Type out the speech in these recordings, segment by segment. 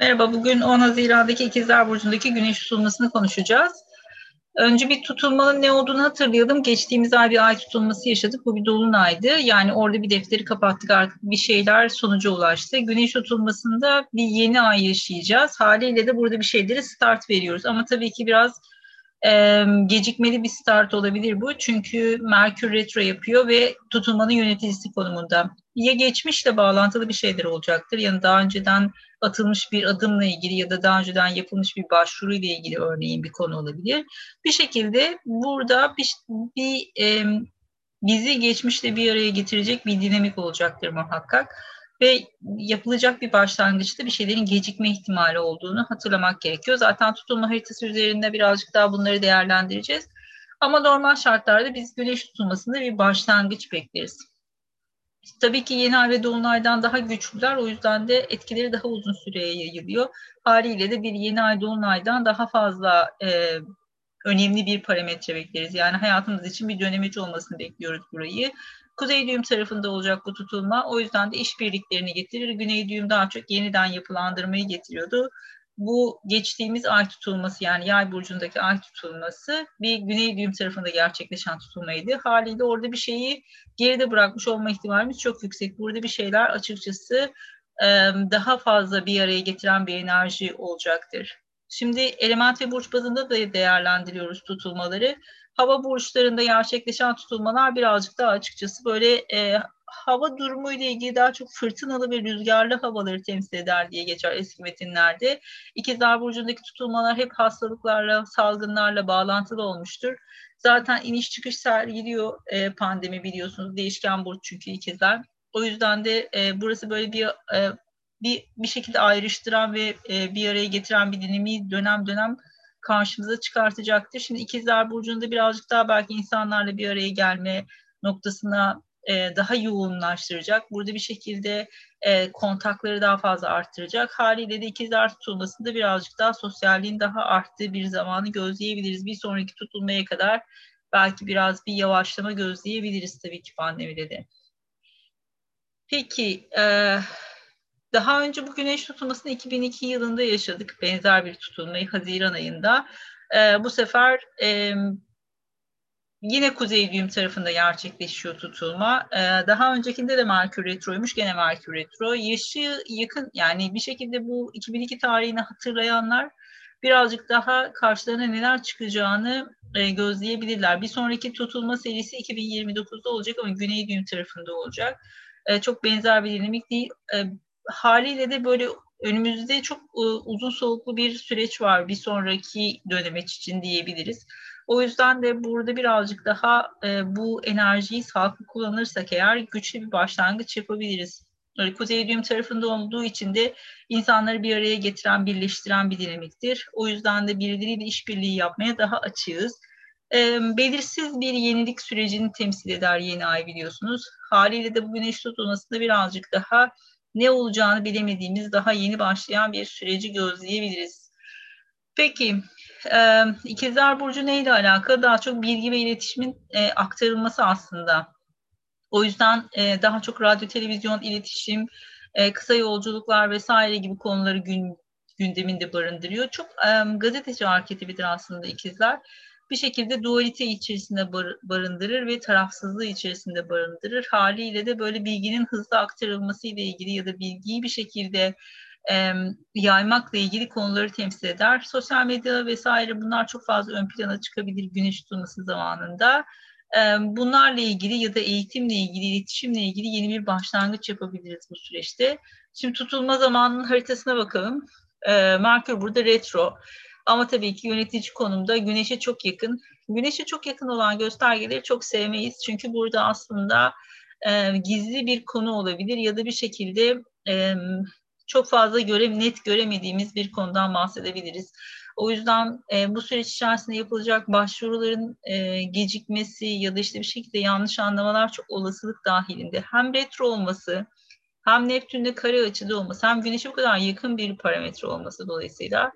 Merhaba, bugün 10 Haziran'daki İkizler Burcu'ndaki güneş tutulmasını konuşacağız. Önce bir tutulmanın ne olduğunu hatırlayalım. Geçtiğimiz ay bir ay tutulması yaşadık. Bu bir dolunaydı. Yani orada bir defteri kapattık artık bir şeyler sonuca ulaştı. Güneş tutulmasında bir yeni ay yaşayacağız. Haliyle de burada bir şeylere start veriyoruz. Ama tabii ki biraz e, gecikmeli bir start olabilir bu. Çünkü Merkür retro yapıyor ve tutulmanın yöneticisi konumunda. Ya geçmişle bağlantılı bir şeyler olacaktır ya daha önceden atılmış bir adımla ilgili ya da daha önceden yapılmış bir başvuru ile ilgili örneğin bir konu olabilir. Bir şekilde burada bir, bir e, bizi geçmişle bir araya getirecek bir dinamik olacaktır muhakkak ve yapılacak bir başlangıçta bir şeylerin gecikme ihtimali olduğunu hatırlamak gerekiyor. Zaten tutulma haritası üzerinde birazcık daha bunları değerlendireceğiz. Ama normal şartlarda biz güneş tutulmasında bir başlangıç bekleriz. Tabii ki yeni ay ve dolunaydan daha güçlüler. O yüzden de etkileri daha uzun süreye yayılıyor. Haliyle de bir yeni ay dolunaydan daha fazla e, önemli bir parametre bekleriz. Yani hayatımız için bir dönemeç olmasını bekliyoruz burayı. Kuzey düğüm tarafında olacak bu tutulma. O yüzden de işbirliklerini getirir. Güney düğüm daha çok yeniden yapılandırmayı getiriyordu. Bu geçtiğimiz ay tutulması yani yay burcundaki ay tutulması bir güney düğüm tarafında gerçekleşen tutulmaydı. Haliyle orada bir şeyi geride bırakmış olma ihtimalimiz çok yüksek. Burada bir şeyler açıkçası daha fazla bir araya getiren bir enerji olacaktır. Şimdi element ve burç bazında da değerlendiriyoruz tutulmaları hava burçlarında gerçekleşen tutulmalar birazcık daha açıkçası böyle e, hava durumu ile ilgili daha çok fırtınalı ve rüzgarlı havaları temsil eder diye geçer eski metinlerde. İkizler Burcu'ndaki tutulmalar hep hastalıklarla, salgınlarla bağlantılı olmuştur. Zaten iniş çıkış sergiliyor e, pandemi biliyorsunuz. Değişken burç çünkü ikizler. O yüzden de e, burası böyle bir e, bir bir şekilde ayrıştıran ve e, bir araya getiren bir dinamiği dönem dönem karşımıza çıkartacaktır. Şimdi ikizler burcunda birazcık daha belki insanlarla bir araya gelme noktasına e, daha yoğunlaştıracak. Burada bir şekilde e, kontakları daha fazla arttıracak. Haliyle de ikizler tutulmasında birazcık daha sosyalliğin daha arttığı bir zamanı gözleyebiliriz. Bir sonraki tutulmaya kadar belki biraz bir yavaşlama gözleyebiliriz tabii ki pandemide de. Peki, e, daha önce bu güneş tutulmasını 2002 yılında yaşadık. Benzer bir tutulmayı Haziran ayında. E, bu sefer e, yine kuzey düğüm tarafında gerçekleşiyor tutulma. E, daha öncekinde de Merkür Retro'ymuş. Gene Merkür Retro. Yaşı yakın yani bir şekilde bu 2002 tarihini hatırlayanlar birazcık daha karşılarına neler çıkacağını e, gözleyebilirler. Bir sonraki tutulma serisi 2029'da olacak ama Güney Düğüm tarafında olacak. E, çok benzer bir dinamik değil. E, haliyle de böyle önümüzde çok e, uzun soluklu bir süreç var bir sonraki dönemeç için diyebiliriz. O yüzden de burada birazcık daha e, bu enerjiyi sağlıklı kullanırsak eğer güçlü bir başlangıç yapabiliriz. Kuzey düğüm tarafında olduğu için de insanları bir araya getiren, birleştiren bir dinamiktir. O yüzden de birileriyle işbirliği yapmaya daha açığız. E, belirsiz bir yenilik sürecini temsil eder yeni ay biliyorsunuz. Haliyle de bu güneş tutulmasında birazcık daha ne olacağını bilemediğimiz daha yeni başlayan bir süreci gözleyebiliriz. Peki e, İkizler Burcu neyle alakalı? Daha çok bilgi ve iletişimin e, aktarılması aslında. O yüzden e, daha çok radyo, televizyon, iletişim, e, kısa yolculuklar vesaire gibi konuları gün, gündeminde barındırıyor. Çok e, gazeteci arketipidir aslında ikizler bir şekilde dualite içerisinde bar, barındırır ve tarafsızlığı içerisinde barındırır. Haliyle de böyle bilginin hızlı aktarılması ile ilgili ya da bilgiyi bir şekilde e, yaymakla ilgili konuları temsil eder. Sosyal medya vesaire bunlar çok fazla ön plana çıkabilir güneş tutulması zamanında. E, bunlarla ilgili ya da eğitimle ilgili, iletişimle ilgili yeni bir başlangıç yapabiliriz bu süreçte. Şimdi tutulma zamanının haritasına bakalım. E, Merkür burada retro. Ama tabii ki yönetici konumda güneşe çok yakın. Güneşe çok yakın olan göstergeleri çok sevmeyiz. Çünkü burada aslında e, gizli bir konu olabilir ya da bir şekilde e, çok fazla göre, net göremediğimiz bir konudan bahsedebiliriz. O yüzden e, bu süreç içerisinde yapılacak başvuruların e, gecikmesi ya da işte bir şekilde yanlış anlamalar çok olasılık dahilinde. Hem retro olması, hem Neptün'de kare açıda olması, hem Güneş'e bu kadar yakın bir parametre olması dolayısıyla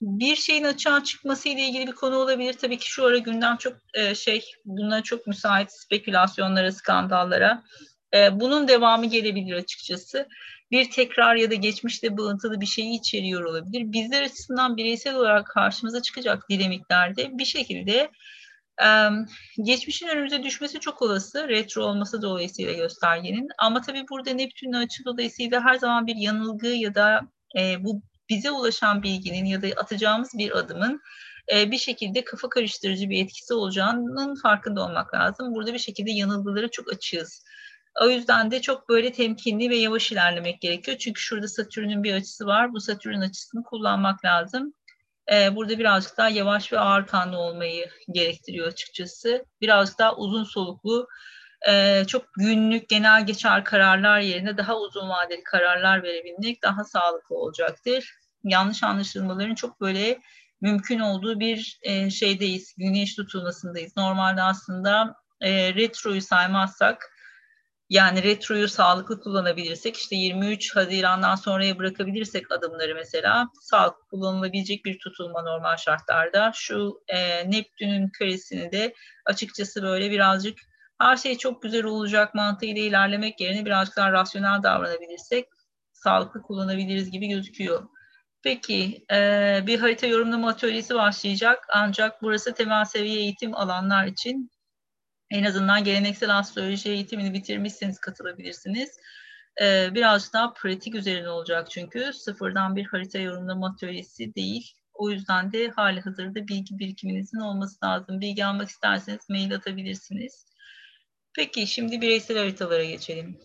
bir şeyin açığa çıkması ile ilgili bir konu olabilir. Tabii ki şu ara gündem çok şey, buna çok müsait spekülasyonlara, skandallara. Bunun devamı gelebilir açıkçası. bir tekrar ya da geçmişte bağıntılı bir şeyi içeriyor olabilir. Bizler açısından bireysel olarak karşımıza çıkacak dinamiklerde bir şekilde geçmişin önümüze düşmesi çok olası. Retro olması dolayısıyla göstergenin. Ama tabii burada Neptün'ün açı dolayısıyla her zaman bir yanılgı ya da e, bu bize ulaşan bilginin ya da atacağımız bir adımın e, bir şekilde kafa karıştırıcı bir etkisi olacağının farkında olmak lazım. Burada bir şekilde yanılgılara çok açığız. O yüzden de çok böyle temkinli ve yavaş ilerlemek gerekiyor. Çünkü şurada Satürn'ün bir açısı var. Bu Satürn açısını kullanmak lazım. Ee, burada birazcık daha yavaş ve ağır kanlı olmayı gerektiriyor açıkçası. Birazcık daha uzun soluklu, çok günlük genel geçer kararlar yerine daha uzun vadeli kararlar verebilmek daha sağlıklı olacaktır. Yanlış anlaşılmaların çok böyle mümkün olduğu bir şeydeyiz, güneş tutulmasındayız. Normalde aslında retroyu saymazsak yani retroyu sağlıklı kullanabilirsek işte 23 Haziran'dan sonraya bırakabilirsek adımları mesela sağlıklı kullanılabilecek bir tutulma normal şartlarda. Şu e, Neptün'ün karesini de açıkçası böyle birazcık her şey çok güzel olacak mantığıyla ilerlemek yerine birazcık daha rasyonel davranabilirsek sağlıklı kullanabiliriz gibi gözüküyor. Peki e, bir harita yorumlama atölyesi başlayacak ancak burası temel seviye eğitim alanlar için en azından geleneksel astroloji eğitimini bitirmişseniz katılabilirsiniz. Ee, biraz daha pratik üzerine olacak çünkü sıfırdan bir harita yorumlama atölyesi değil. O yüzden de hali hazırda bilgi birikiminizin olması lazım. Bilgi almak isterseniz mail atabilirsiniz. Peki şimdi bireysel haritalara geçelim.